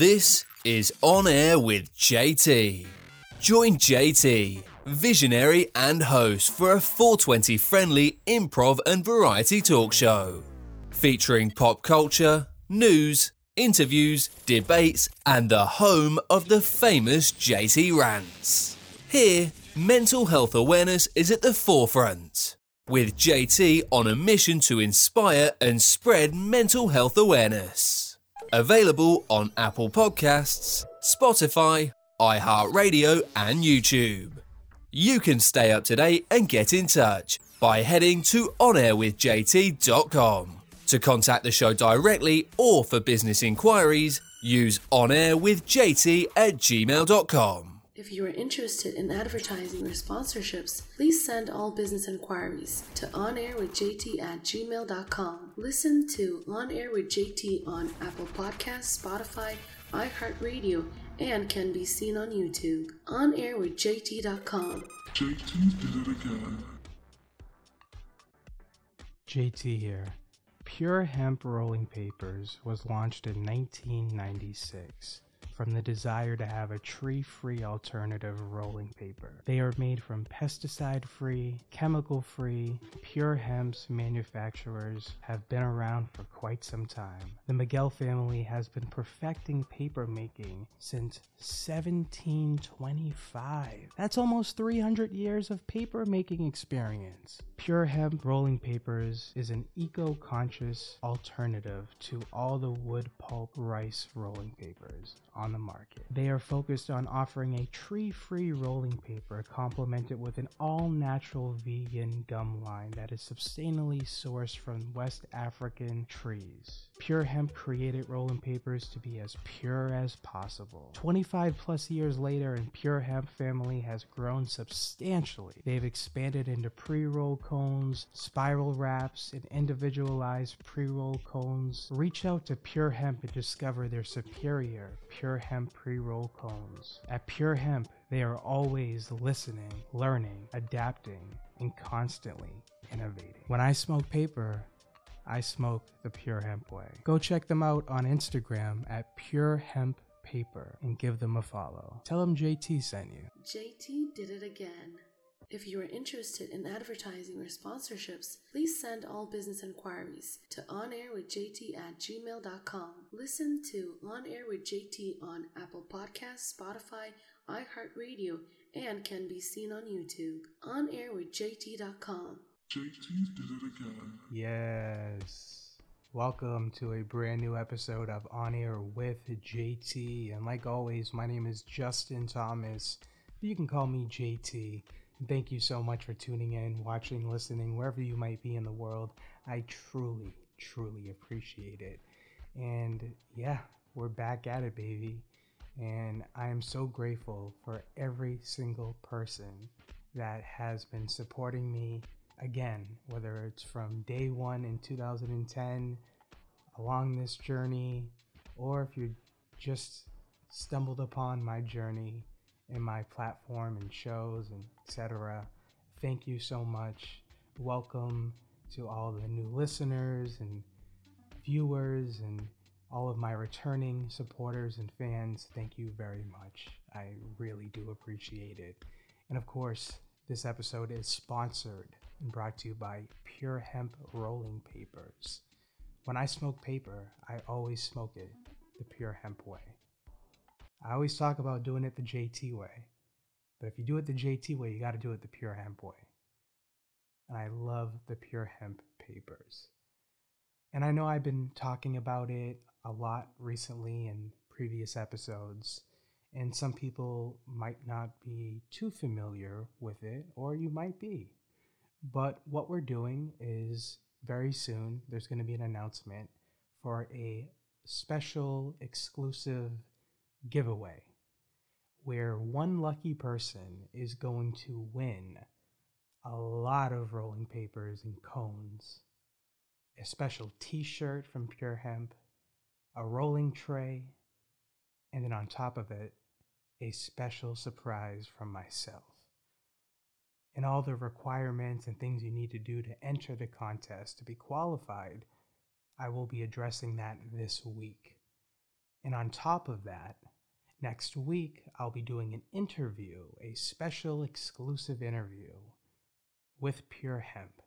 This is On Air with JT. Join JT, visionary and host for a 420 friendly improv and variety talk show. Featuring pop culture, news, interviews, debates, and the home of the famous JT Rants. Here, mental health awareness is at the forefront. With JT on a mission to inspire and spread mental health awareness. Available on Apple Podcasts, Spotify, iHeartRadio, and YouTube. You can stay up to date and get in touch by heading to onairwithjt.com. To contact the show directly or for business inquiries, use onairwithjt at gmail.com. If you are interested in advertising or sponsorships, please send all business inquiries to onairwithjt at gmail.com. Listen to On Air with JT on Apple Podcasts, Spotify, iHeartRadio, and can be seen on YouTube. OnAirWithJT.com. JT did it again. JT here. Pure Hemp Rolling Papers was launched in 1996 from the desire to have a tree free alternative rolling paper. They are made from pesticide free, chemical free, pure hemp's manufacturers have been around for quite some time. The Miguel family has been perfecting paper making since 1725. That's almost 300 years of paper making experience. Pure Hemp Rolling Papers is an eco conscious alternative to all the wood pulp rice rolling papers on the market. They are focused on offering a tree free rolling paper complemented with an all natural vegan gum line that is sustainably sourced from West African trees. Pure Hemp created rolling papers to be as pure as possible. 25 plus years later, and Pure Hemp family has grown substantially. They've expanded into pre roll cones, spiral wraps, and individualized pre roll cones. Reach out to Pure Hemp and discover their superior Pure Hemp pre roll cones. At Pure Hemp, they are always listening, learning, adapting, and constantly innovating. When I smoke paper, I smoke the Pure Hemp way. Go check them out on Instagram at Pure Hemp Paper and give them a follow. Tell them JT sent you. JT did it again. If you are interested in advertising or sponsorships, please send all business inquiries to onairwithjt at gmail.com. Listen to On Air with JT on Apple Podcasts, Spotify, iHeartRadio, and can be seen on YouTube. OnAirWithJT.com. Did it again. Yes. Welcome to a brand new episode of On Air with JT. And like always, my name is Justin Thomas. You can call me JT. Thank you so much for tuning in, watching, listening, wherever you might be in the world. I truly, truly appreciate it. And yeah, we're back at it, baby. And I am so grateful for every single person that has been supporting me again, whether it's from day one in 2010 along this journey, or if you just stumbled upon my journey in my platform and shows and etc. Thank you so much. Welcome to all the new listeners and viewers and all of my returning supporters and fans. Thank you very much. I really do appreciate it. And of course, this episode is sponsored brought to you by Pure Hemp Rolling Papers. When I smoke paper, I always smoke it the pure hemp way. I always talk about doing it the JT way, but if you do it the JT way, you got to do it the pure hemp way. And I love the pure hemp papers. And I know I've been talking about it a lot recently in previous episodes, and some people might not be too familiar with it, or you might be. But what we're doing is very soon there's going to be an announcement for a special exclusive giveaway where one lucky person is going to win a lot of rolling papers and cones, a special t shirt from Pure Hemp, a rolling tray, and then on top of it, a special surprise from myself. And all the requirements and things you need to do to enter the contest to be qualified, I will be addressing that this week. And on top of that, next week I'll be doing an interview, a special exclusive interview with Pure Hemp.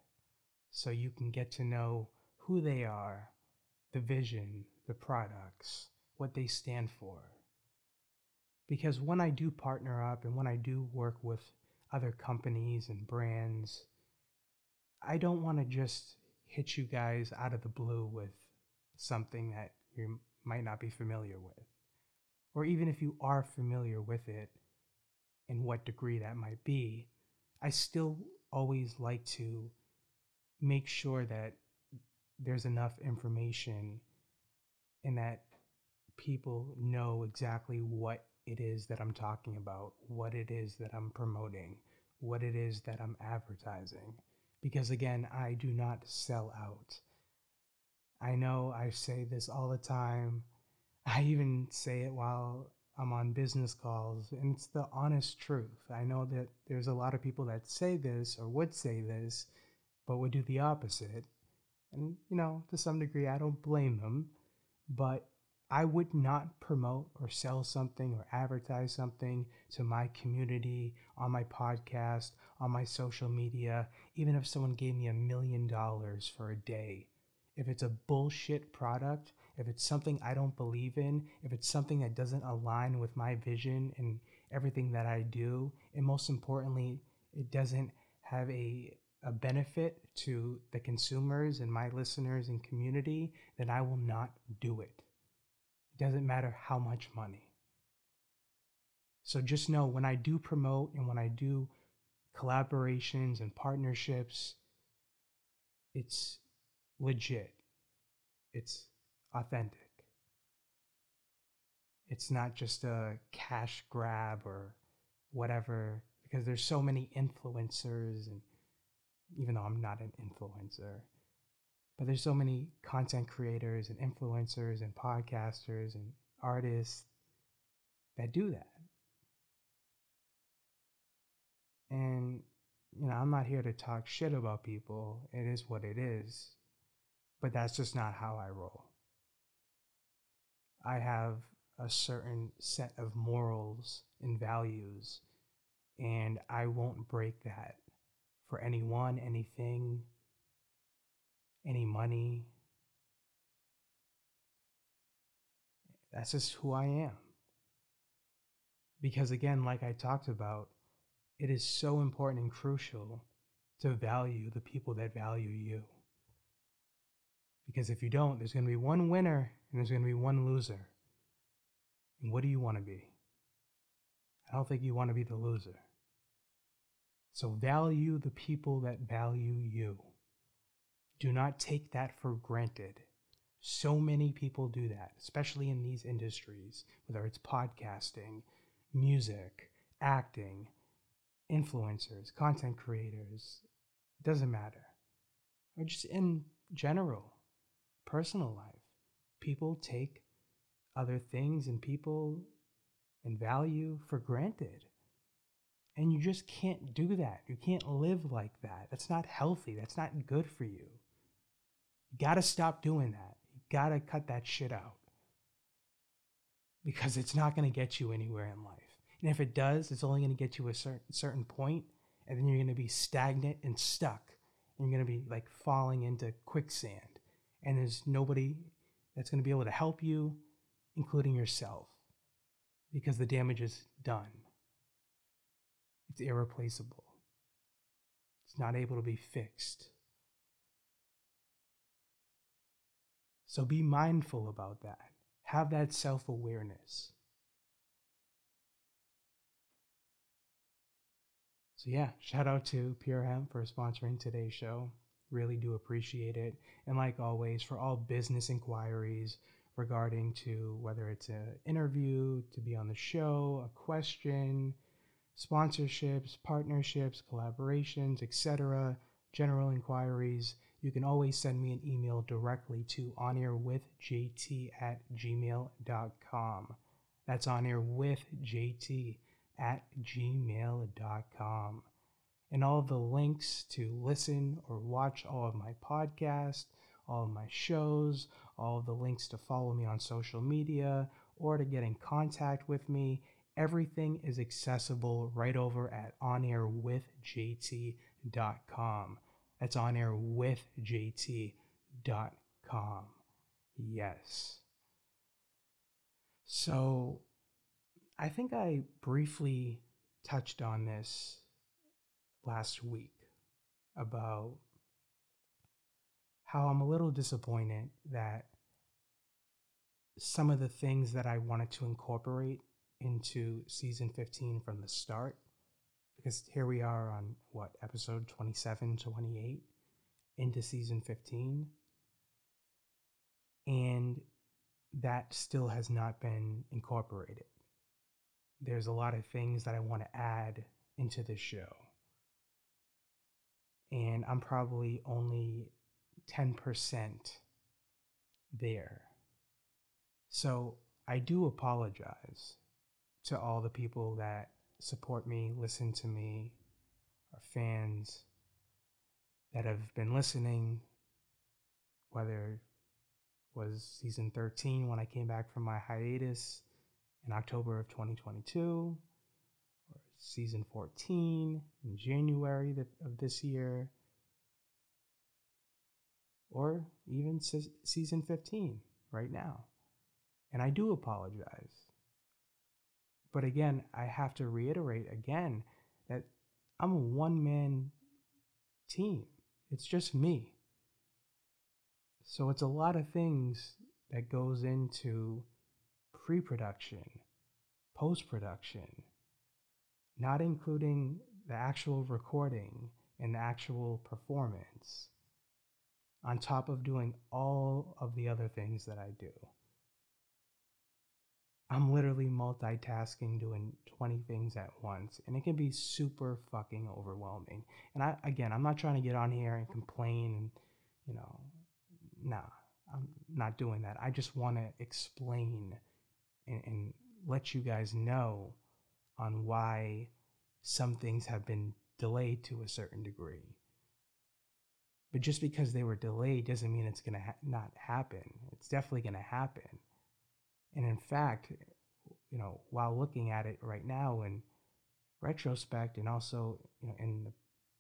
So you can get to know who they are, the vision, the products, what they stand for. Because when I do partner up and when I do work with other companies and brands, I don't want to just hit you guys out of the blue with something that you might not be familiar with. Or even if you are familiar with it, in what degree that might be, I still always like to make sure that there's enough information and that people know exactly what it is that I'm talking about, what it is that I'm promoting, what it is that I'm advertising. Because again, I do not sell out. I know I say this all the time. I even say it while I'm on business calls, and it's the honest truth. I know that there's a lot of people that say this or would say this, but would do the opposite. And, you know, to some degree, I don't blame them, but I would not promote or sell something or advertise something to my community, on my podcast, on my social media, even if someone gave me a million dollars for a day. If it's a bullshit product, if it's something I don't believe in, if it's something that doesn't align with my vision and everything that I do, and most importantly, it doesn't have a a benefit to the consumers and my listeners and community, then I will not do it. It doesn't matter how much money. So just know when I do promote and when I do collaborations and partnerships, it's legit, it's authentic. It's not just a cash grab or whatever, because there's so many influencers and even though I'm not an influencer. But there's so many content creators and influencers and podcasters and artists that do that. And, you know, I'm not here to talk shit about people. It is what it is. But that's just not how I roll. I have a certain set of morals and values, and I won't break that for anyone, anything, any money. That's just who I am. Because again, like I talked about, it is so important and crucial to value the people that value you. Because if you don't, there's going to be one winner and there's going to be one loser. And what do you want to be? I don't think you want to be the loser. So value the people that value you. Do not take that for granted. So many people do that, especially in these industries, whether it's podcasting, music, acting, influencers, content creators, doesn't matter. Or just in general, personal life. People take other things and people and value for granted. And you just can't do that. You can't live like that. That's not healthy. That's not good for you. You got to stop doing that. You got to cut that shit out. Because it's not going to get you anywhere in life. And if it does, it's only going to get you a certain certain point, and then you're going to be stagnant and stuck. And you're going to be like falling into quicksand. And there's nobody that's going to be able to help you, including yourself, because the damage is done. It's irreplaceable. It's not able to be fixed. So be mindful about that. Have that self awareness. So, yeah, shout out to Hemp for sponsoring today's show. Really do appreciate it. And like always, for all business inquiries regarding to whether it's an interview, to be on the show, a question, sponsorships, partnerships, collaborations, etc., general inquiries, you can always send me an email directly to onairwithjt at gmail.com. That's onairwithjt at gmail.com. And all the links to listen or watch all of my podcasts, all of my shows, all of the links to follow me on social media, or to get in contact with me, everything is accessible right over at onairwithjt.com. That's onairwithjt.com. Yes. So, I think I briefly touched on this last week about how I'm a little disappointed that some of the things that I wanted to incorporate into season 15 from the start, because here we are on what, episode 27, 28 into season 15, and that still has not been incorporated. There's a lot of things that I want to add into the show. And I'm probably only 10% there. So I do apologize to all the people that support me, listen to me, our fans that have been listening, whether was season 13 when I came back from my hiatus in October of 2022, or season 14 in January of this year, or even season 15 right now. And I do apologize. But again, I have to reiterate again that I'm a one man team. It's just me. So it's a lot of things that goes into pre-production, post-production, not including the actual recording and the actual performance on top of doing all of the other things that I do. I'm literally multitasking doing 20 things at once and it can be super fucking overwhelming. And I again, I'm not trying to get on here and complain and you know, nah, I'm not doing that. I just want to explain and, and let you guys know on why some things have been delayed to a certain degree. But just because they were delayed doesn't mean it's going to ha- not happen. It's definitely going to happen. And in fact, you know, while looking at it right now in retrospect and also you know, in the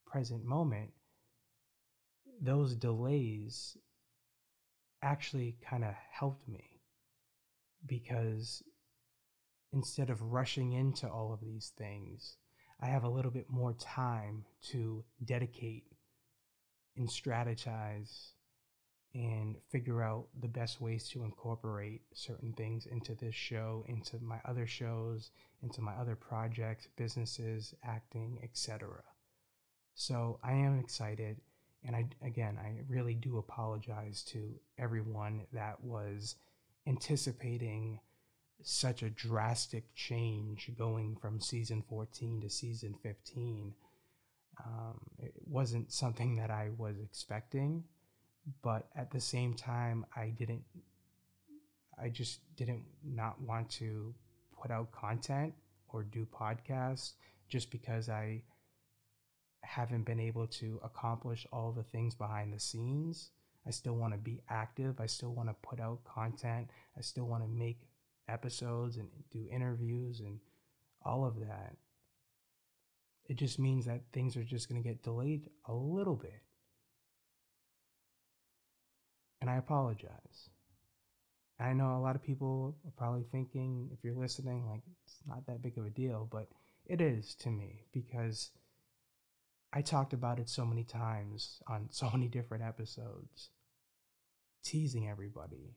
present moment, those delays actually kind of helped me because instead of rushing into all of these things, I have a little bit more time to dedicate and strategize and figure out the best ways to incorporate certain things into this show, into my other shows, into my other projects, businesses, acting, etc. So I am excited. And I, again, I really do apologize to everyone that was anticipating such a drastic change going from season 14 to season 15 um, it wasn't something that I was expecting, but at the same time, I didn't. I just didn't not want to put out content or do podcasts just because I haven't been able to accomplish all the things behind the scenes. I still want to be active. I still want to put out content. I still want to make episodes and do interviews and all of that it just means that things are just going to get delayed a little bit. And I apologize. And I know a lot of people are probably thinking, if you're listening, like it's not that big of a deal, but it is to me because I talked about it so many times on so many different episodes, teasing everybody.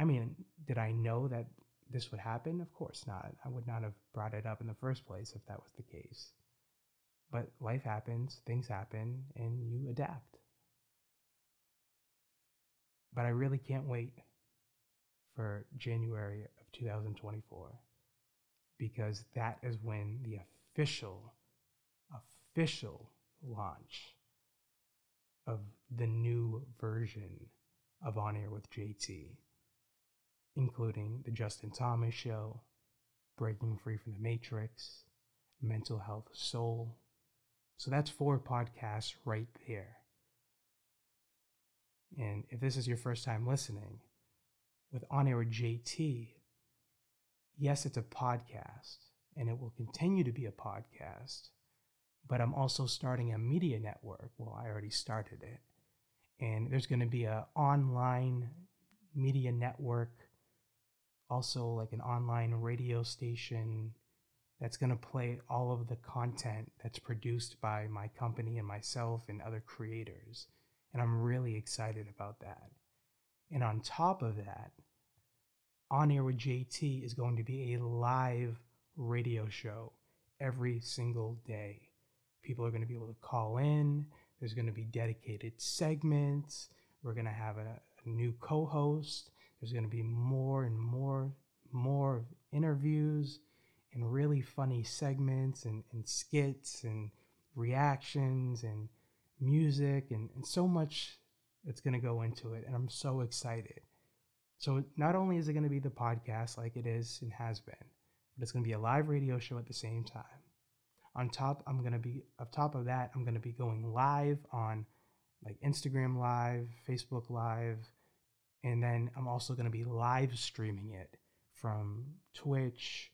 I mean, did I know that this would happen? Of course not. I would not have brought it up in the first place if that was the case. But life happens, things happen, and you adapt. But I really can't wait for January of 2024 because that is when the official, official launch of the new version of On Air with JT including The Justin Thomas Show, Breaking Free from the Matrix, Mental Health Soul. So that's four podcasts right there. And if this is your first time listening, with On Air JT, yes, it's a podcast and it will continue to be a podcast, but I'm also starting a media network. Well, I already started it. And there's going to be an online media network, also like an online radio station that's going to play all of the content that's produced by my company and myself and other creators. And I'm really excited about that. And on top of that, On Air with JT is going to be a live radio show every single day. People are going to be able to call in. There's going to be dedicated segments. We're going to have a, a new co host. There's going to be more and more, more interviews and really funny segments and, and skits and reactions and music and, and so much that's going to go into it. And I'm so excited. So, not only is it going to be the podcast like it is and has been, but it's going to be a live radio show at the same time. On top, I'm going to be, on top of that, I'm going to be going live on like Instagram Live, Facebook Live, and then I'm also going to be live streaming it from Twitch,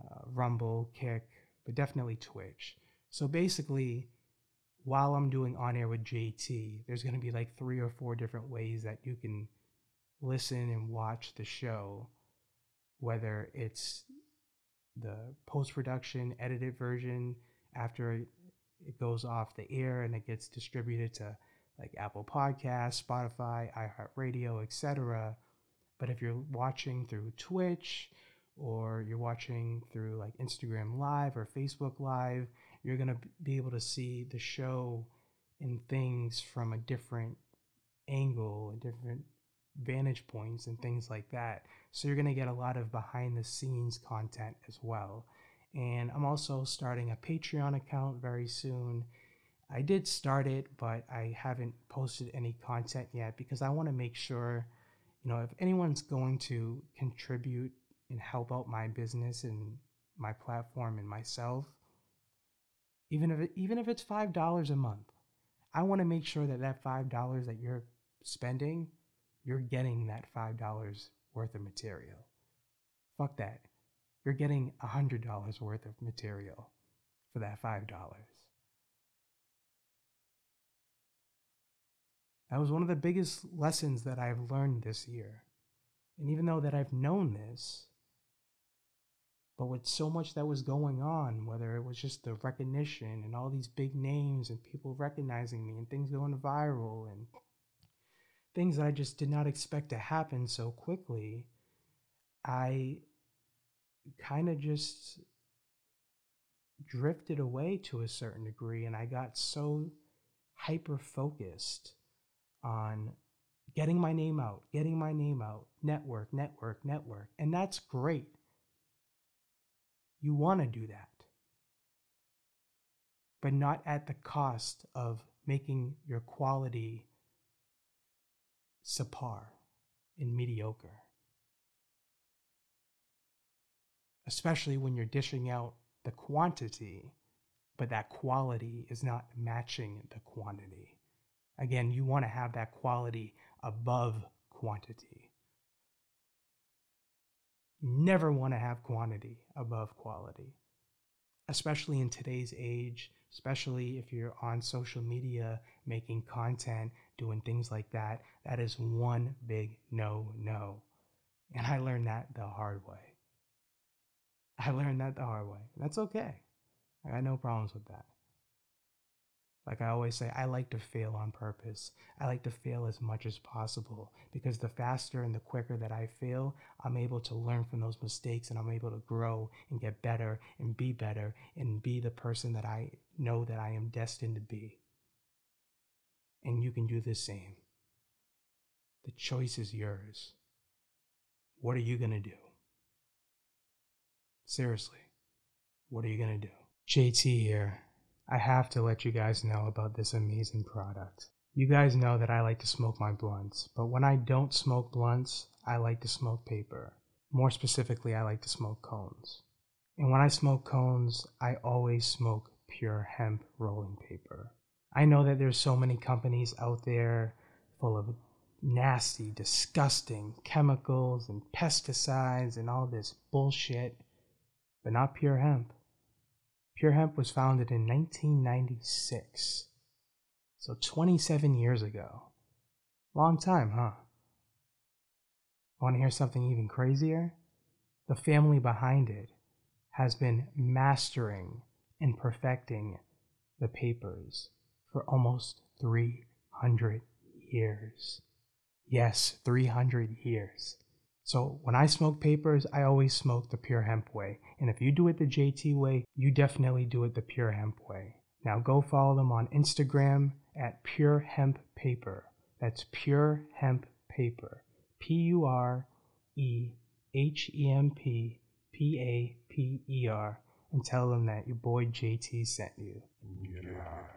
uh, Rumble, Kick, but definitely Twitch. So basically, while I'm doing on air with JT, there's going to be like three or four different ways that you can listen and watch the show, whether it's the post production edited version after it goes off the air and it gets distributed to like Apple Podcasts, Spotify, iHeartRadio, etc. But if you're watching through Twitch or you're watching through like Instagram Live or Facebook Live, you're going to be able to see the show and things from a different angle, a different vantage points and things like that. So you're going to get a lot of behind the scenes content as well. And I'm also starting a Patreon account very soon. I did start it, but I haven't posted any content yet because I want to make sure, you know, if anyone's going to contribute and help out my business and my platform and myself, even if it, even if it's five dollars a month, I want to make sure that that five dollars that you're spending you're getting that $5 worth of material. Fuck that. You're getting a $100 worth of material for that $5. That was one of the biggest lessons that I've learned this year. And even though that I've known this, but with so much that was going on, whether it was just the recognition and all these big names and people recognizing me and things going viral and things that I just did not expect to happen so quickly, I kind of just drifted away to a certain degree and I got so hyper focused on getting my name out, getting my name out, network, network, network. And that's great. You want to do that. But not at the cost of making your quality subpar and mediocre. Especially when you're dishing out the quantity, but that quality is not matching the quantity. Again, you want to have that quality above quantity. Never want to have quantity above quality, especially in today's age, especially if you're on social media making content doing things like that, that is one big no no. And I learned that the hard way. I learned that the hard way. That's okay. I got no problems with that. Like I always say, I like to fail on purpose. I like to fail as much as possible because the faster and the quicker that I fail, I'm able to learn from those mistakes and I'm able to grow and get better and be better and be the person that I know that I am destined to be and you can do the same. The choice is yours. What are you going to do? Seriously, what are you going to do? JT here. I have to let you guys know about this amazing product. You guys know that I like to smoke my blunts, but when I don't smoke blunts, I like to smoke paper. More specifically, I like to smoke cones. And when I smoke cones, I always smoke pure hemp rolling paper. I know that there's so many companies out there full of nasty, disgusting chemicals and pesticides and all this bullshit, but not pure hemp. Pure Hemp was founded in 1996, so 27 years ago. Long time, huh? Want to hear something even crazier? The family behind it has been mastering and perfecting the papers for almost 300 years. Yes, 300 years. So when I smoke papers, I always smoke the pure hemp way. And if you do it the JT way, you definitely do it the pure hemp way. Now go follow them on Instagram at pure hemp paper. That's pure hemp paper. P U R E H E M P P A P E R. And tell them that your boy JT sent you.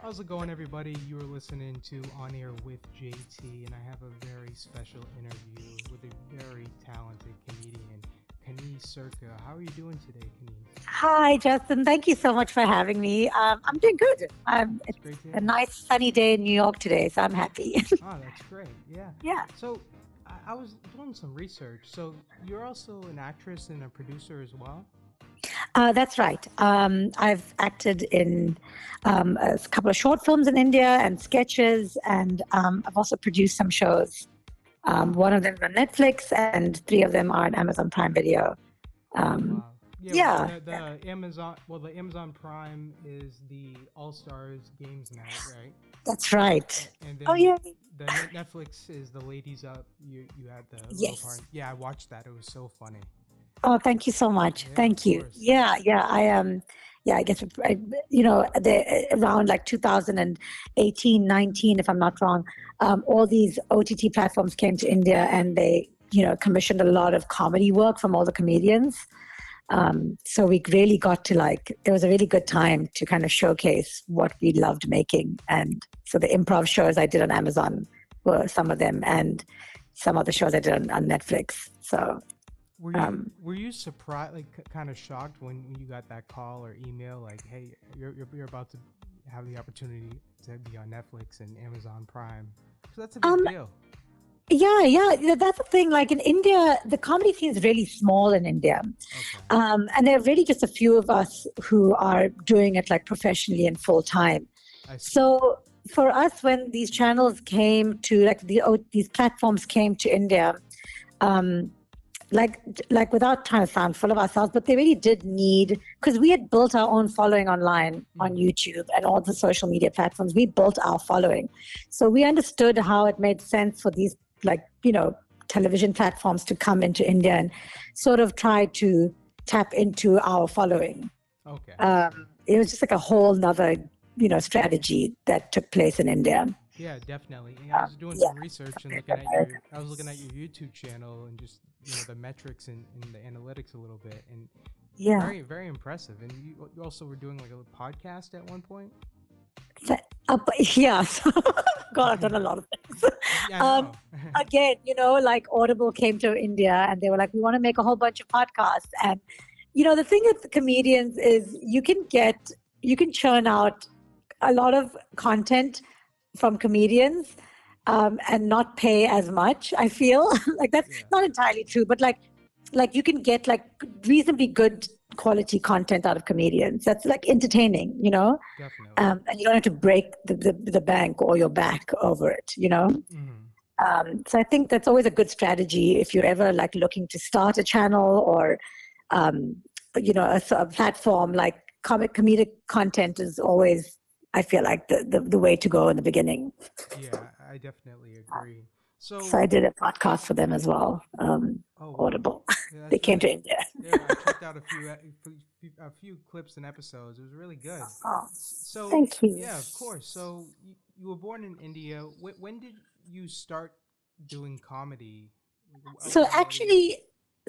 How's it going, everybody? You are listening to On Air with JT, and I have a very special interview with a very talented comedian, Kaneez Surka. How are you doing today, Kaneez? Hi, Justin. Thank you so much for having me. Um, I'm doing good. Um, it's a nice sunny day in New York today, so I'm happy. Oh, that's great. Yeah. yeah. So I, I was doing some research. So you're also an actress and a producer as well? Uh, that's right. Um, I've acted in um, a couple of short films in India and sketches, and um, I've also produced some shows. Um, one of them is on Netflix, and three of them are on Amazon Prime Video. Um, yeah. well, The, the Amazon, well, the Amazon Prime is the All Stars Games night, right? that's right. And then Oh, yeah. the Netflix is the Ladies Up. You you had the Yes. part. Yeah, I watched that. It was so funny. Oh, thank you so much. Yeah, thank you. course. Yeah, yeah. I Um, yeah, I guess I, you know the, around like 2018, 19, if I'm not wrong. Um, all these OTT platforms came to India, and they you know commissioned a lot of comedy work from all the comedians. Um, so we really got to like it was a really good time to kind of showcase what we loved making, and so the improv shows I did on Amazon were some of them, and some of the shows I did on, on Netflix. So Were you Um, were you surprised, like, kind of shocked when, when you got that call or email, like, hey, you're, you're you're about to have the opportunity to be on Netflix and Amazon Prime? So that's a big Um, deal. Yeah, yeah, that's the thing. Like in India, the comedy scene is really small in India, Okay. um, and there are really just a few of us who are doing it like professionally and full time. So for us, when these channels came to like the oh, these platforms came to India, um, like like without trying to sound full of ourselves, but they really did need because we had built our own following online on Mhm. YouTube and all the social media platforms. We built our following, so we understood how it made sense for these like you know television platforms to come into India and sort of try to tap into our following okay. um, it was just like a whole nother you know strategy that took place in india Yeah, definitely. And I was doing yeah. some research and looking at your. I was looking at your YouTube channel and just you know the metrics and, and the analytics a little bit, and yeah very very impressive. And you, you also were doing like a podcast at one point. Uh, so- god i've done a lot of things Yeah, Um, again you know like audible came to india and they were like we want to make a whole bunch of podcasts and you know the thing with comedians is you can get you can churn out a lot of content from comedians um, and not pay as much i feel. Like that's Yeah. not entirely true but like like you can get like reasonably good quality content out of comedians. That's like entertaining you know? Um, and you don't have to break the, the, the bank or your back over it you know? Mhm. um, so I think that's always a good strategy if you're ever like looking to start a channel or, um, you know, a platform like comic comedic content is always, I feel like the, the, the way to go in the beginning. Yeah, I definitely agree. So, So I did a podcast for them as well, um, oh. Audible. Yeah, they came to really- India. Yeah, I checked out a few, a few, clips and episodes. It was really good. Oh, So, thank you. yeah, of course. So, you, you were born in India. When, when did you start doing comedy? So actually,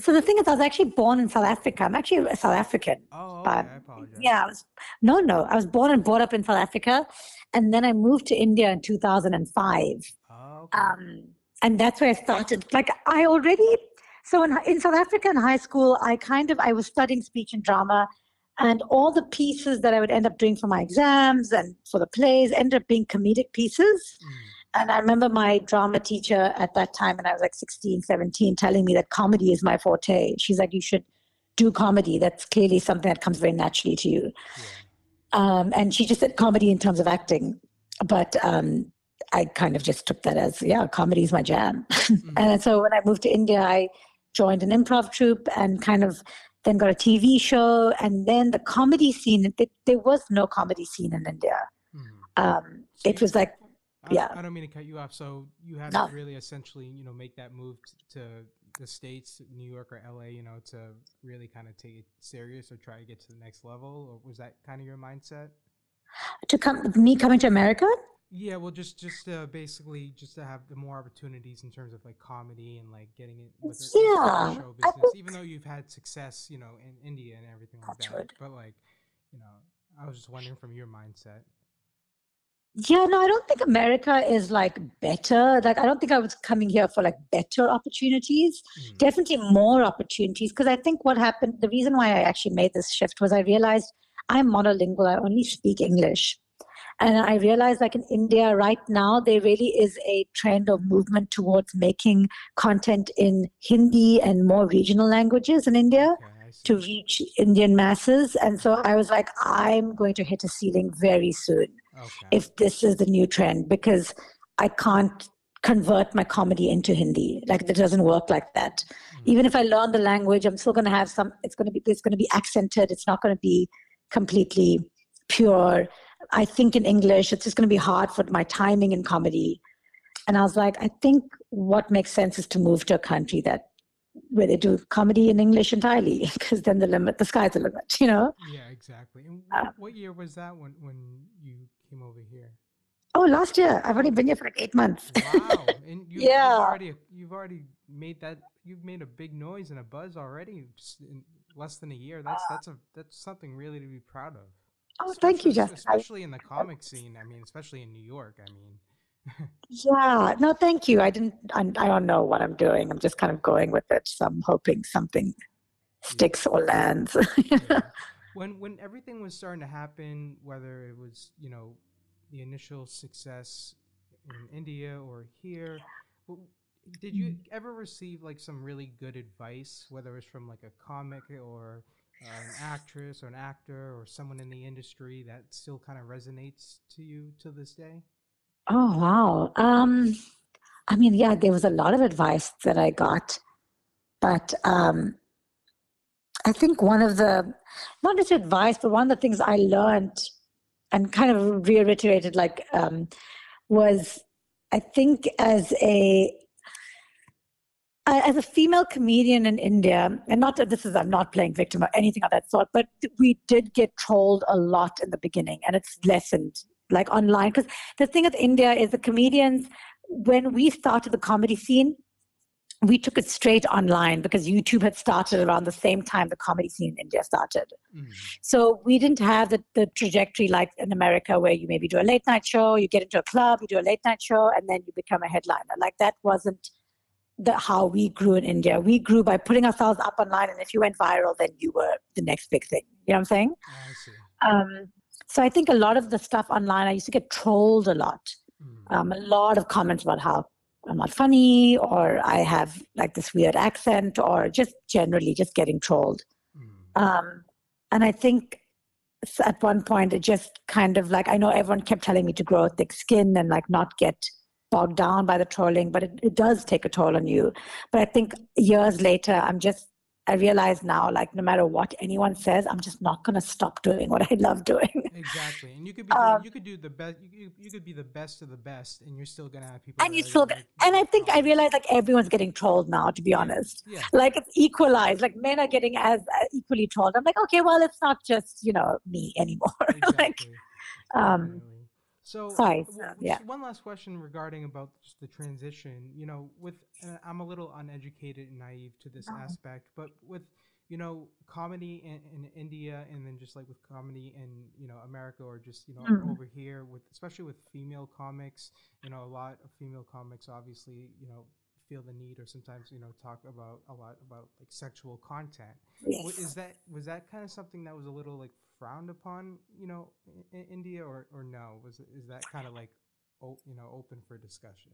so the thing is, I was actually born in South Africa. I'm actually a South African. oh, okay, I apologize. Yeah, I was no, no. I was born and brought up in South Africa, and then I moved to India in 2005. Oh, okay. um, and that's where I started. Like I already, so in, in South Africa in high school, I kind of I was studying speech and drama, and all the pieces that I would end up doing for my exams and for the plays ended up being comedic pieces. Mhm. And I remember my drama teacher at that time, and I was like 16, 17, telling me that comedy is my forte. She's like, you should do comedy. That's clearly something that comes very naturally to you. Yeah. Um, and she just said comedy in terms of acting. But um, I kind of just took that as, yeah, comedy is my jam. Mhm. and so when I moved to India, I joined an improv troupe and kind of then got a TV show. And then the comedy scene, there was no comedy scene in India. Mhm. Um, it was like, I, yeah. I don't mean to cut you off. So you had No. to really essentially, you know, make that move t- to the states, New York or LA, you know, to really kind of take it serious or try to get to the next level, or was that kind of your mindset? to come, me coming to America? Yeah, well, just just uh, basically just to have the more opportunities in terms of like comedy and like getting it with the, Yeah, show business. think- Even though you've had success, you know, in India and everything like that, wood. but like, you know, I was just wondering from your mindset. Yeah, no, I don't think America is like better. Like, I don't think I was coming here for like better opportunities. Mm. Definitely more opportunities. Because I think what happened, the reason why I actually made this shift was I realized I'm monolingual. I only speak English. And I realized, like in India right now, there really is a trend or movement towards making content in Hindi and more regional languages in India see. to reach Indian masses. And so I was like, I'm going to hit a ceiling very soon okay. if this is the new trend because I can't convert my comedy into Hindi. Like it doesn't work like that. Mm. Even if I learn the language, I'm still going to have some. It's going to be. It's going to be accented. It's not going to be completely pure. I think in English, it's just going to be hard for my timing in comedy. And I was like, I think what makes sense is to move to a country that where they do comedy in English entirely, because then the limit, the sky's the limit, you know. Yeah, exactly. And Uh, what year was that when when you came over here? Oh, last year I've only been here for like eight months. Wow! And you, Yeah. you've already you've already made that you've made a big noise and a buzz already just in less than a year. That's ah. that's a that's something really to be proud of. Oh, thank you, Especially- Justin. Especially in the comic scene. I mean, especially in New York. I mean, Yeah, no, thank you. I didn't. I, I don't know what I'm doing. I'm just kind of going with it. So I'm hoping something sticks or lands. yeah. When when everything was starting to happen, whether it was you know the initial success in India or here, did you ever receive like some really good advice, whether it's from like a comic or uh, an actress or an actor or someone in the industry that still kind of resonates to you to this day? oh wow. Um, I mean, yeah, there was a lot of advice that I got, but um, I think one of the not just advice, but one of the things I learned and kind of reiterated, like, um, was I think as a as a female comedian in India, and not that this is, I'm not playing victim or anything of that sort, but we did get trolled a lot in the beginning and it's lessened like online. Because the thing with India is the comedians, when we started the comedy scene, we took it straight online because YouTube had started around the same time the comedy scene in India started. Mhm. So we didn't have the, the trajectory like in America where you maybe do a late night show, you get into a club, you do a late night show, and then you become a headliner. Like that wasn't the how we grew in India. We grew by putting ourselves up online, and if you went viral, then you were the next big thing. You know what I'm saying? I see. Um, so I think a lot of the stuff online, I used to get trolled a lot. Mhm. Um, a lot of comments about how I'm not funny, or I have like this weird accent, or just generally just getting trolled. Mhm. Um, and I think at one point it just kind of like I know everyone kept telling me to grow a thick skin and like not get bogged down by the trolling, but it, it does take a toll on you. But I think years later, I'm just I realize now, like no matter what anyone says, I'm just not gonna stop doing what I love doing. Exactly, and you could be Um, you could do the best. You, you, could be the best of the best, and you're still gonna have people. and you still get, and I think I realize like everyone's getting trolled now. To be honest, Yeah, like it's equalized. Like men are getting as uh, equally trolled. I'm like, okay, well, it's not just you know me anymore. like, exactly. um, definitely. So, sorry, w- yeah. one last question regarding about just the transition. You know, with I'm a little uneducated and naive to this Uh-huh. aspect, but with you know comedy in, in India and then just like with comedy in you know America or just you know Mhm. over here with especially with female comics, you know a lot of female comics obviously you know feel the need or sometimes you know talk about a lot about like sexual content. Yes. Is that was that kind of something that was a little like frowned upon, you know, in, in India, or or no? Was is that kind of like o- you know open for discussion.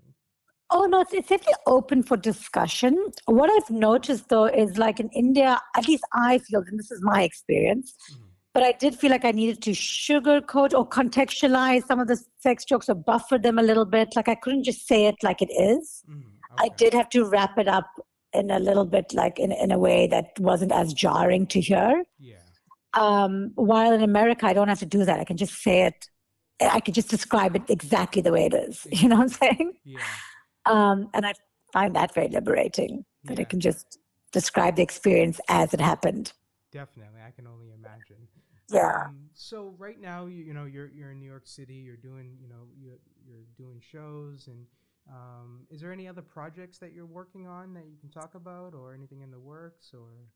Oh no, it's, it's definitely open for discussion. What I've noticed though is like in India, at least I feel, and this is my experience, Mhm. but I did feel like I needed to sugarcoat or contextualize some of the sex jokes or buffer them a little bit. Like I couldn't just say it like it is. Mhm, I did have to wrap it up in a little bit like in, in a way that wasn't as jarring to hear. Yeah. Um, while in America, I don't have to do that. I can just say it. I can just describe it exactly the way it is. You know what I'm saying? Yeah. Um, and I find that very liberating that I can just describe the experience as it happened. Definitely, I can only imagine. Yeah. Um, so right now, you, you know, you're you're in New York City. You're doing, you know, you you're doing shows, and um, is there any other projects that you're working on that you can talk about, or anything in the works, or?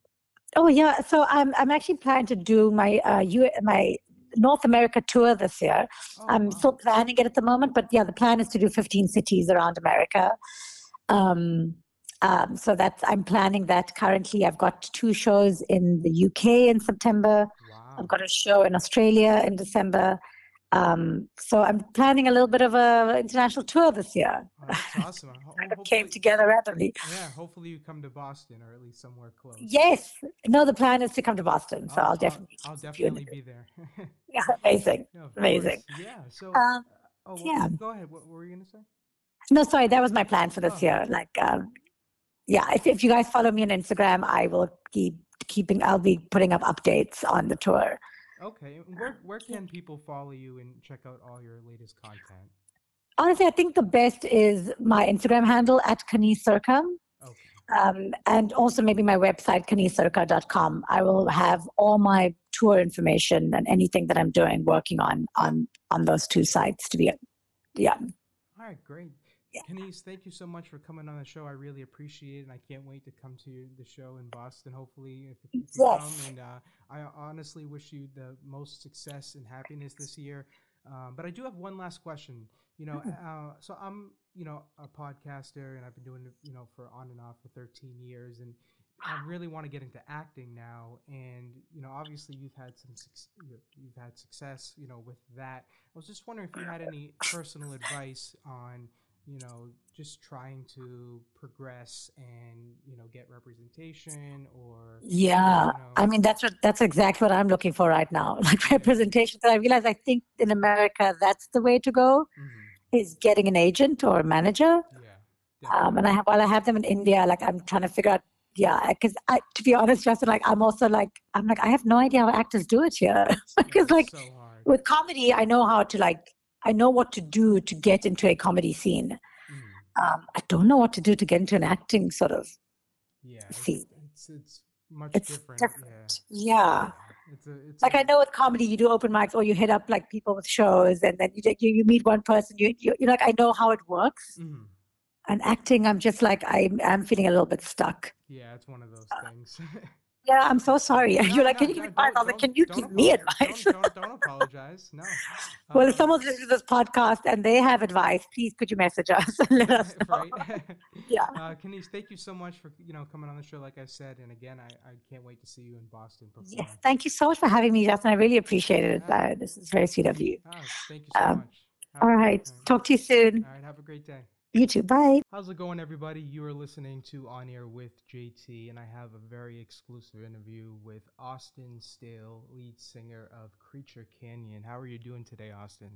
Oh yeah. So I'm I'm actually planning to do my uh U my North America tour this year. Oh, I'm wow. still planning it at the moment, but yeah, the plan is to do 15 cities around America. Um, um, so that's I'm planning that currently. I've got two shows in the UK in September. Wow. I've got a show in Australia in December. Um, so I'm planning a little bit of a international tour this year. Oh, that's awesome. Kind of came together randomly. Yeah, hopefully you come to Boston or at least somewhere close. Yes. No, the plan is to come to Boston, so I'll- I'll, I'll- definitely. I'll in definitely be there. Yeah, amazing. No, Amazing. course. Yeah. So. Um, oh, well, yeah. Go ahead. What, what were you gonna say? No, sorry, that was my plan for this Oh. year. Like, um, yeah, if, if you guys follow me on Instagram, I will keep keeping. I'll be putting up updates on the tour. Okay. Where where can people follow you and check out all your latest content? Honestly, I think the best is my Instagram handle at Kaneez Surka. Okay. um, and also maybe my website kaneezsurka.com i will have all my tour information and anything that i'm doing working on on on those two sites to be yeah All right, great. Yeah. Kaneez, thank you so much for coming on the show. I really appreciate it, and I can't wait to come to the show in Boston. Hopefully, if you Yes. come, and uh, I honestly wish you the most success and happiness this year. Um, but I do have one last question. You know, uh, so I'm, you know, a podcaster, and I've been doing it, you know, for on and off for 13 years, and I really want to get into acting now. And you know, obviously, you've had some, you've had success, you know, with that. I was just wondering if you had any personal advice on, you know, just trying to progress and you know get representation or yeah. you i mean that's what that's exactly what i'm looking for right now like representation. That i realize i think in america that's the way to go Mhm. is getting an agent or a manager. Yeah, um, and I have while I have them in India, like I'm trying to figure out, yeah, because I, to be honest, Justin, like I'm also like I'm like I have no idea how actors do it here, because like so with comedy, I know how to like I know what to do to get into a comedy scene. Mhm. Um, I don't know what to do to get into an acting sort of. Yeah, see. it's, it's it's much It's different. different. Yeah, Yeah. it's a it's Like a- I know with comedy, you do open mics or you hit up like people with shows, and then you you, you meet one person. You, you you're like I know how it works. Mhm. And acting, I'm just like I'm I'm feeling a little bit stuck. Yeah, it's one of those Uh, things. Yeah, I'm so sorry. No, You're like, no, can you give no, me advice? I was like, can you give me advice? Don't, don't, don't apologize. No. Well, if Um, someone's listening to this podcast and they have advice, please could you message us and let us know? right? Yeah. Uh, Kaneez, thank you so much for you know coming on the show. Like I said, and again, I, I can't wait to see you in Boston perform. Yes, thank you so much for having me, Justin. I really appreciate it. Yeah. Uh, this is very sweet of you. Ah, thank you so Um, much. Have- All right, talk to you soon. All right. Have a great day. You too. Bye. How's it going, everybody? You are listening to On Air with JT, and I have a very exclusive interview with Austin Stale, lead singer of Creature Canyon. How are you doing today, Austin?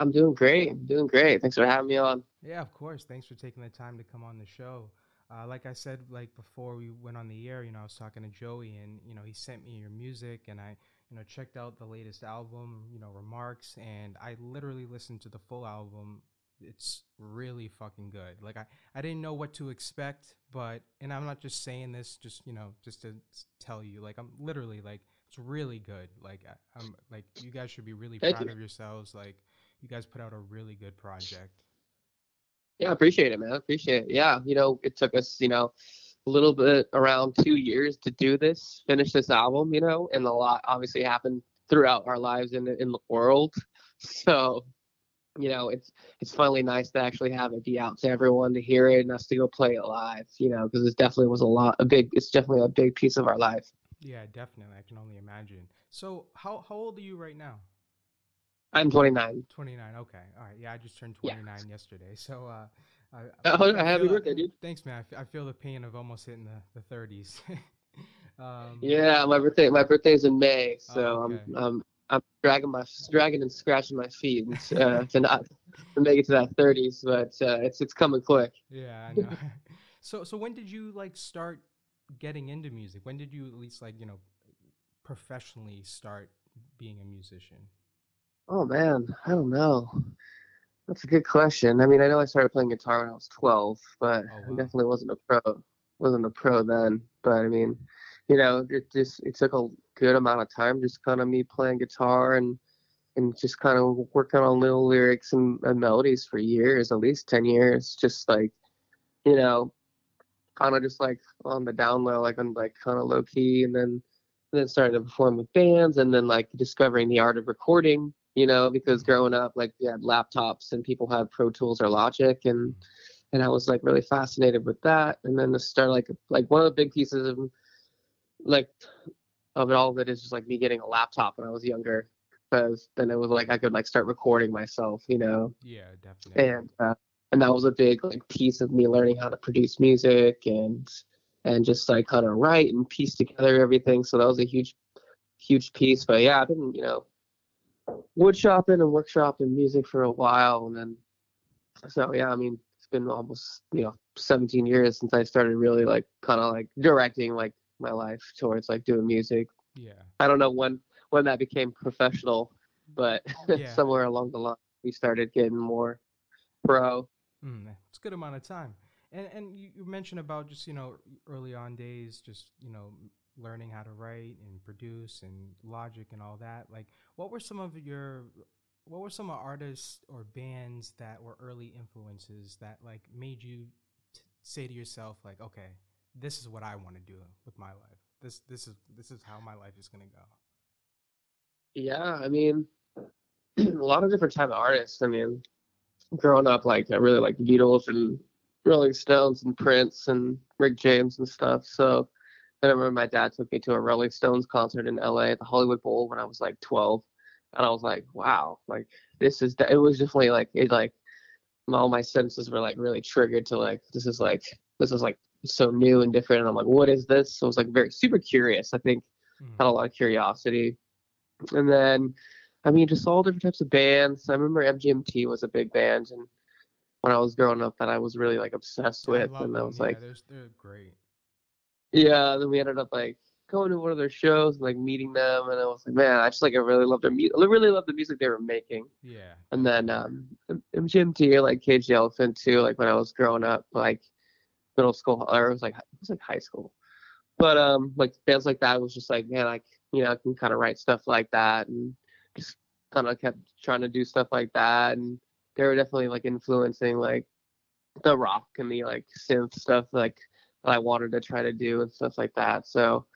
I'm doing great. I'm doing great. Thanks for having me on. Yeah, of course. Thanks for taking the time to come on the show. Uh, like I said, like before we went on the air, you know, I was talking to Joey, and you know, he sent me your music, and I, you know, checked out the latest album, you know, Remarks, and I literally listened to the full album. It's really fucking good. Like I, I didn't know what to expect, but and I'm not just saying this, just you know, just to tell you, like I'm literally like it's really good. Like I, I'm like you guys should be really Thank proud you. of yourselves. Like you guys put out a really good project. Yeah, I appreciate it, man. I appreciate it. Yeah, you know, it took us, you know, a little bit around two years to do this, finish this album, you know, and a lot obviously happened throughout our lives in the, in the world. So, you know, it's it's finally nice to actually have it be out to everyone to hear it and us to go play it live, you know, because it definitely was a lot, a big, it's definitely a big piece of our life. Yeah, definitely. I can only imagine. So, how how old are you right now? I'm 29. 29. Okay. All right. Yeah, I just turned Yeah. 29 yesterday. So, uh, I, Oh, I happy birthday, dude. Thanks, man. I f- I feel the pain of almost hitting the, the 30s. um, Yeah, my birthday my birthday's in May, so Oh, okay. I'm I'm I'm dragging my dragging and scratching my feet uh, to not to make it to that 30s, but uh, it's it's coming quick. Yeah, I know. so, so when did you like start getting into music? When did you at least like you know professionally start being a musician? Oh man, I don't know. That's a good question. I mean, I know I started playing guitar when I was 12, but Oh, I definitely wasn't a pro. Wasn't a pro then, but I mean, you know, it just it took a good amount of time, just kind of me playing guitar and and just kind of working on little lyrics and, and melodies for years, at least 10 years. Just like, you know, kind of just like on the down low, like on like kind of low key, and then and then started to perform with bands, and then like discovering the art of recording. You know, because growing up, like we had laptops and people had Pro Tools or Logic, and and I was like really fascinated with that. And then to start like like one of the big pieces of like of it all of it is just like me getting a laptop when I was younger, because then it was like I could like start recording myself, you know, Yeah, definitely. and uh, and that was a big like piece of me learning how to produce music and and just like kind of write and piece together everything. So that was a huge huge piece. But yeah, I've been you know wood shopping and workshopping music for a while, and then so yeah, I mean it's been almost you know 17 years since I started really like kind of like directing like my life towards like doing music. yeah. I don't know when when that became professional, but Yeah. somewhere along the line we started getting more pro. Mm, it's a good amount of time. And and you, you mentioned about just you know early on days, just you know learning how to write and produce and logic and all that. Like, what were some of your what were some artists or bands that were early influences that like made you t- say to yourself like, okay, this is what I want to do with my life. This this is this is how my life is gonna go. Yeah, I mean, a lot of different type of artists. I mean, growing up, like I really like Beatles and Rolling Stones and Prince and Rick James and stuff. So I remember my dad took me to a Rolling Stones concert in LA at the Hollywood Bowl when I was like 12, and I was like, wow, like this is. It was definitely like it like all my senses were like really triggered to like this is like this is like so new and different. And I'm like, what is this? So I was like very super curious. I think Mhm. had a lot of curiosity. And then, I mean, just all different types of bands. I remember MGMT was a big band, and when I was growing up, that I was really like obsessed with. love and I was yeah, like, they're, they're great. yeah. Then we ended up like going to one of their shows and like meeting them, and I was like, man, I just like I really love their music. I really love the music they were making. Yeah. And then um, MGMT or like Cage the Elephant too. Like when I was growing up, like middle school or it was like it was like high school. But um, like bands like that was just like man, like you know I can kind of write stuff like that and just kind of kept trying to do stuff like that. And they were definitely like influencing like the rock and the like synth stuff like that I wanted to try to do and stuff like that. So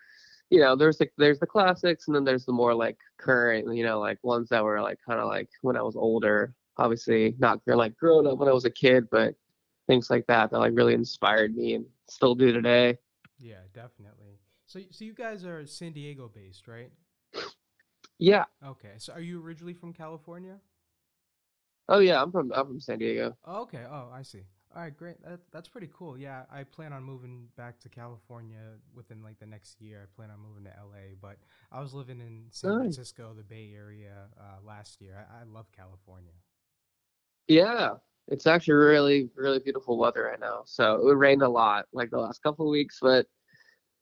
you know, there's like there's the classics and then there's the more like current, you know, like ones that were like kind of like when I was older. Obviously, not like grown up when I was a kid, but things like that that like really inspired me and still do today. Yeah, definitely. So, so you guys are San Diego based, right? Yeah. Okay. So, are you originally from California? Oh yeah, I'm from I'm from San Diego. Oh, okay. Oh, I see. All right, great. That, that's pretty cool. Yeah, I plan on moving back to California within like the next year. I plan on moving to LA, but I was living in San Nice. Francisco, the Bay Area, uh, last year. I, I love California. Yeah. It's actually really, really beautiful weather right now. So it rained a lot like the last couple of weeks, but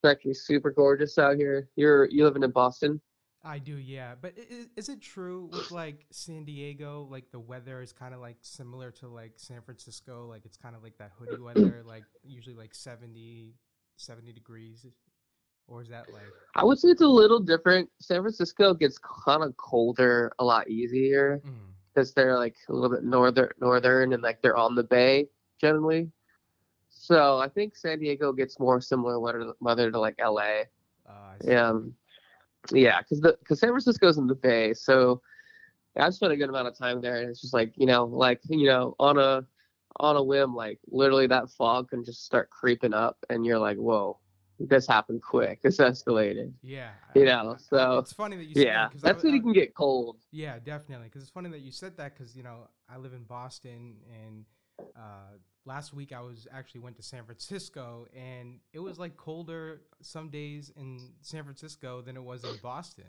it's actually super gorgeous out here. You're you living in Boston? I do, yeah. But i- i- is it true with like San Diego, like the weather is kind of like similar to like San Francisco? Like it's kind of like that hoodie weather, like usually like 70, 70 degrees? Or is that like, I would say it's a little different. San Francisco gets kind of colder a lot easier mm, because they're like a little bit northern, northern, and like they're on the bay generally. So I think San Diego gets more similar weather, weather to like LA. uh, Um, yeah, because the because San Francisco's in the Bay, so I've spent a good amount of time there, and it's just like you know, like you know, on a on a whim, like literally that fog can just start creeping up, and you're like, whoa, this happened quick. This escalated. Yeah. You I- know, I- so, it's funny that you said Yeah, that I that's was- when I- you can get cold. Yeah, definitely. Because it's funny that you said that because you know I live in Boston, and uh, last week I was actually went to San Francisco, and it was like colder some days in San Francisco than it was in Boston.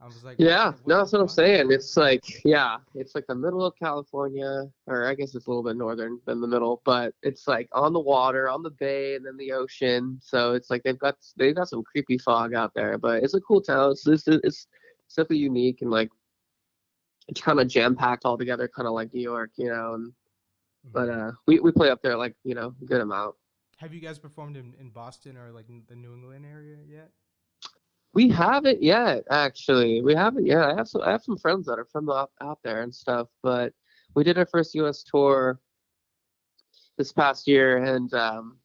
I was like, Yeah, no, that's what I'm saying. It's like, yeah, it's like the middle of California, or I guess it's a little bit northern than the middle, but it's like on the water, on the bay, and then the ocean. So it's like they've got they've got some creepy fog out there, but it's a cool town. It's it's, it's simply unique and like it's kind of jam packed all together, kind of like New York, you know. And but Mhm. uh, we we play up there like you know a good amount. Have you guys performed in, in Boston or like the New England area yet? We haven't yet, actually. We haven't yet. I have some I have some friends that are from out, out there and stuff, but we did our first US tour this past year and um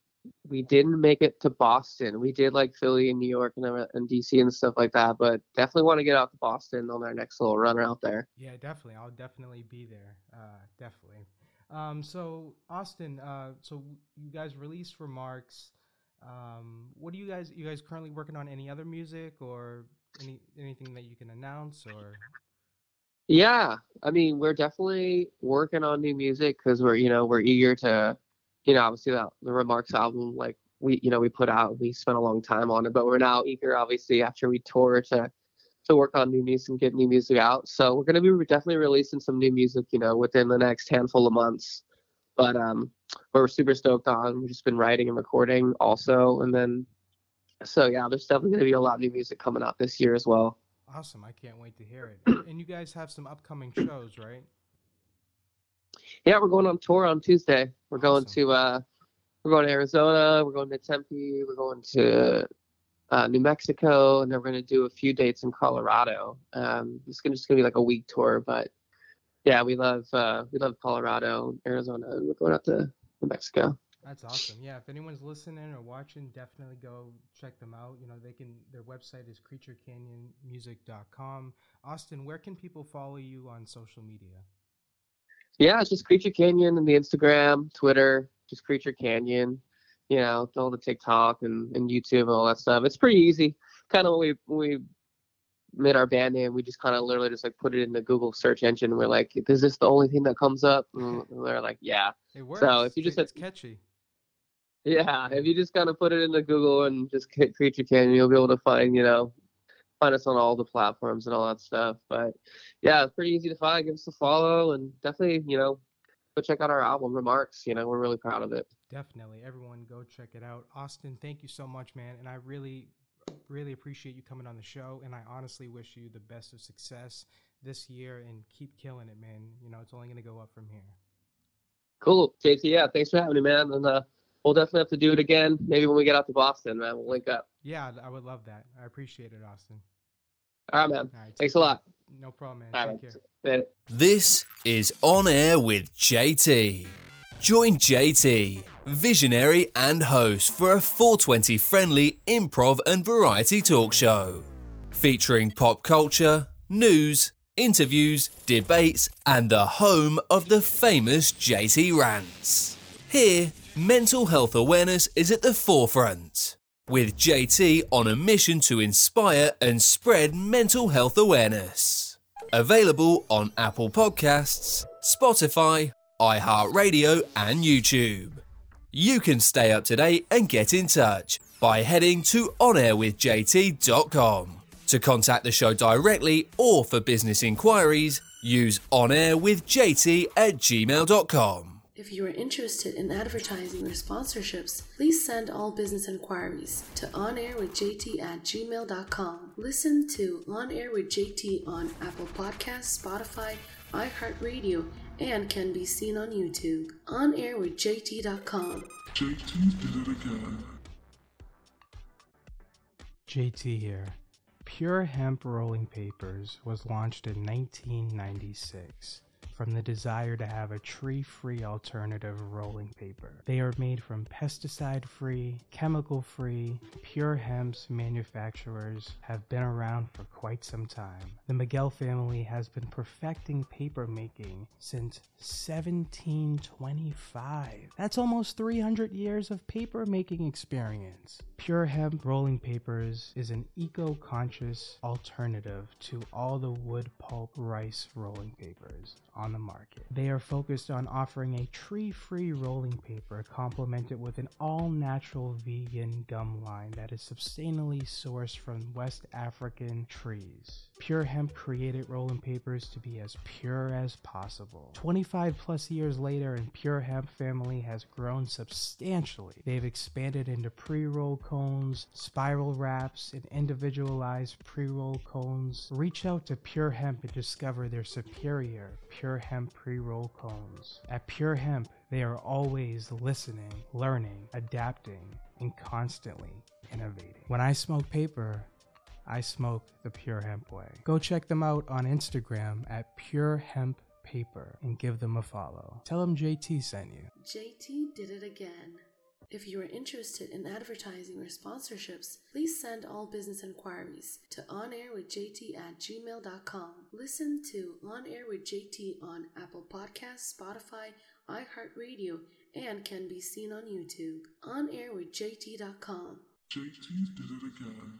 we didn't make it to Boston. We did like Philly and New York and, and DC and stuff like that, but definitely want to get out to Boston on our next little run out there. Yeah, definitely. I'll definitely be there. Uh, definitely. Um, so Austin, uh, so you guys released Remarks. Um, what do you guys? You guys currently working on any other music or any anything that you can announce or? Yeah, I mean, we're definitely working on new music because we're, you know, we're eager to, you know, obviously that the Remarks album, like we, you know, we put out, we spent a long time on it, but we're now eager, obviously, after we tour to, to work on new music and get new music out. So we're gonna be definitely releasing some new music, you know, within the next handful of months. But um, we're super stoked on. We've just been writing and recording also, and then, so yeah, there's definitely gonna be a lot of new music coming out this year as well. Awesome! I can't wait to hear it. And, you guys have some upcoming shows, right? Yeah, we're going on tour on Tuesday. We're going to uh we're going to Arizona, we're going to Tempe, we're going to uh, New Mexico, and then we're gonna do a few dates in Colorado. Um it's gonna just gonna be like a week tour, but yeah, we love uh we love Colorado, Arizona, and we're going out to New Mexico. That's awesome. Yeah, if anyone's listening or watching, definitely go check them out. You know, they can their website is creaturecanyonmusic.com. Austin, where can people follow you on social media? Yeah, it's just Creature Canyon and the Instagram, Twitter, just Creature Canyon, you know, all the TikTok and, and YouTube and all that stuff. It's pretty easy. Kind of when we we made our band name, we just kind of literally just like put it in the Google search engine. We're like, is this the only thing that comes up? Mm, and they're like, yeah. It works. So if you just it's said- catchy. Yeah, if you just kind of put it into Google and just hit Creature Canyon, you'll be able to find, you know, find us on all the platforms and all that stuff. But yeah, it's pretty easy to find. Give us a follow and definitely, you know, go check out our album Remarks. You know, we're really proud of it. Definitely. Everyone go check it out. Austin, thank you so much, man. And I really, really appreciate you coming on the show. And I honestly wish you the best of success this year and keep killing it, man. You know, it's only going to go up from here. Cool, JT. Yeah, thanks for having me, man. And uh, we'll definitely have to do it again. Maybe when we get out to Boston, man, we'll link up. Yeah, I would love that. I appreciate it, Austin. All right, man. All right. Thanks a lot. No problem, man. All right, Take care. This is On Air with JT. Join JT, visionary and host for a 420 friendly improv and variety talk show. Featuring pop culture, news, interviews, debates, and the home of the famous JT Rants. Here, mental health awareness is at the forefront. With JT on a mission to inspire and spread mental health awareness. Available on Apple Podcasts, Spotify, iHeartRadio, and YouTube. You can stay up to date and get in touch by heading to onairwithjt.com. To contact the show directly or for business inquiries, use onairwithjt at gmail.com. If you are interested in advertising or sponsorships, please send all business inquiries to onairwithjt at gmail.com. Listen to On Air with JT on Apple Podcasts, Spotify, iHeartRadio, and can be seen on YouTube. OnAirWithJT.com. JT did it again. JT here. Pure Hemp Rolling Papers was launched in 1996. From the desire to have a tree free alternative rolling paper. They are made from pesticide free, chemical free, pure hemp's manufacturers have been around for quite some time. The Miguel family has been perfecting paper making since 1725. That's almost 300 years of paper making experience. Pure Hemp Rolling Papers is an eco conscious alternative to all the wood pulp rice rolling papers on the market. They are focused on offering a tree free rolling paper complemented with an all natural vegan gum line that is sustainably sourced from West African trees. Pure Hemp created rolling papers to be as pure as possible. 25 plus years later, and Pure Hemp family has grown substantially. They've expanded into pre roll cones, spiral wraps, and individualized pre roll cones. Reach out to Pure Hemp and discover their superior Pure Hemp pre roll cones. At Pure Hemp, they are always listening, learning, adapting, and constantly innovating. When I smoke paper, I smoke the Pure Hemp way. Go check them out on Instagram at Pure Hemp Paper and give them a follow. Tell them JT sent you. JT did it again. If you are interested in advertising or sponsorships, please send all business inquiries to onairwithjt at gmail.com. Listen to On Air with JT on Apple Podcasts, Spotify, iHeartRadio, and can be seen on YouTube. OnAirWithJT.com. JT did it again.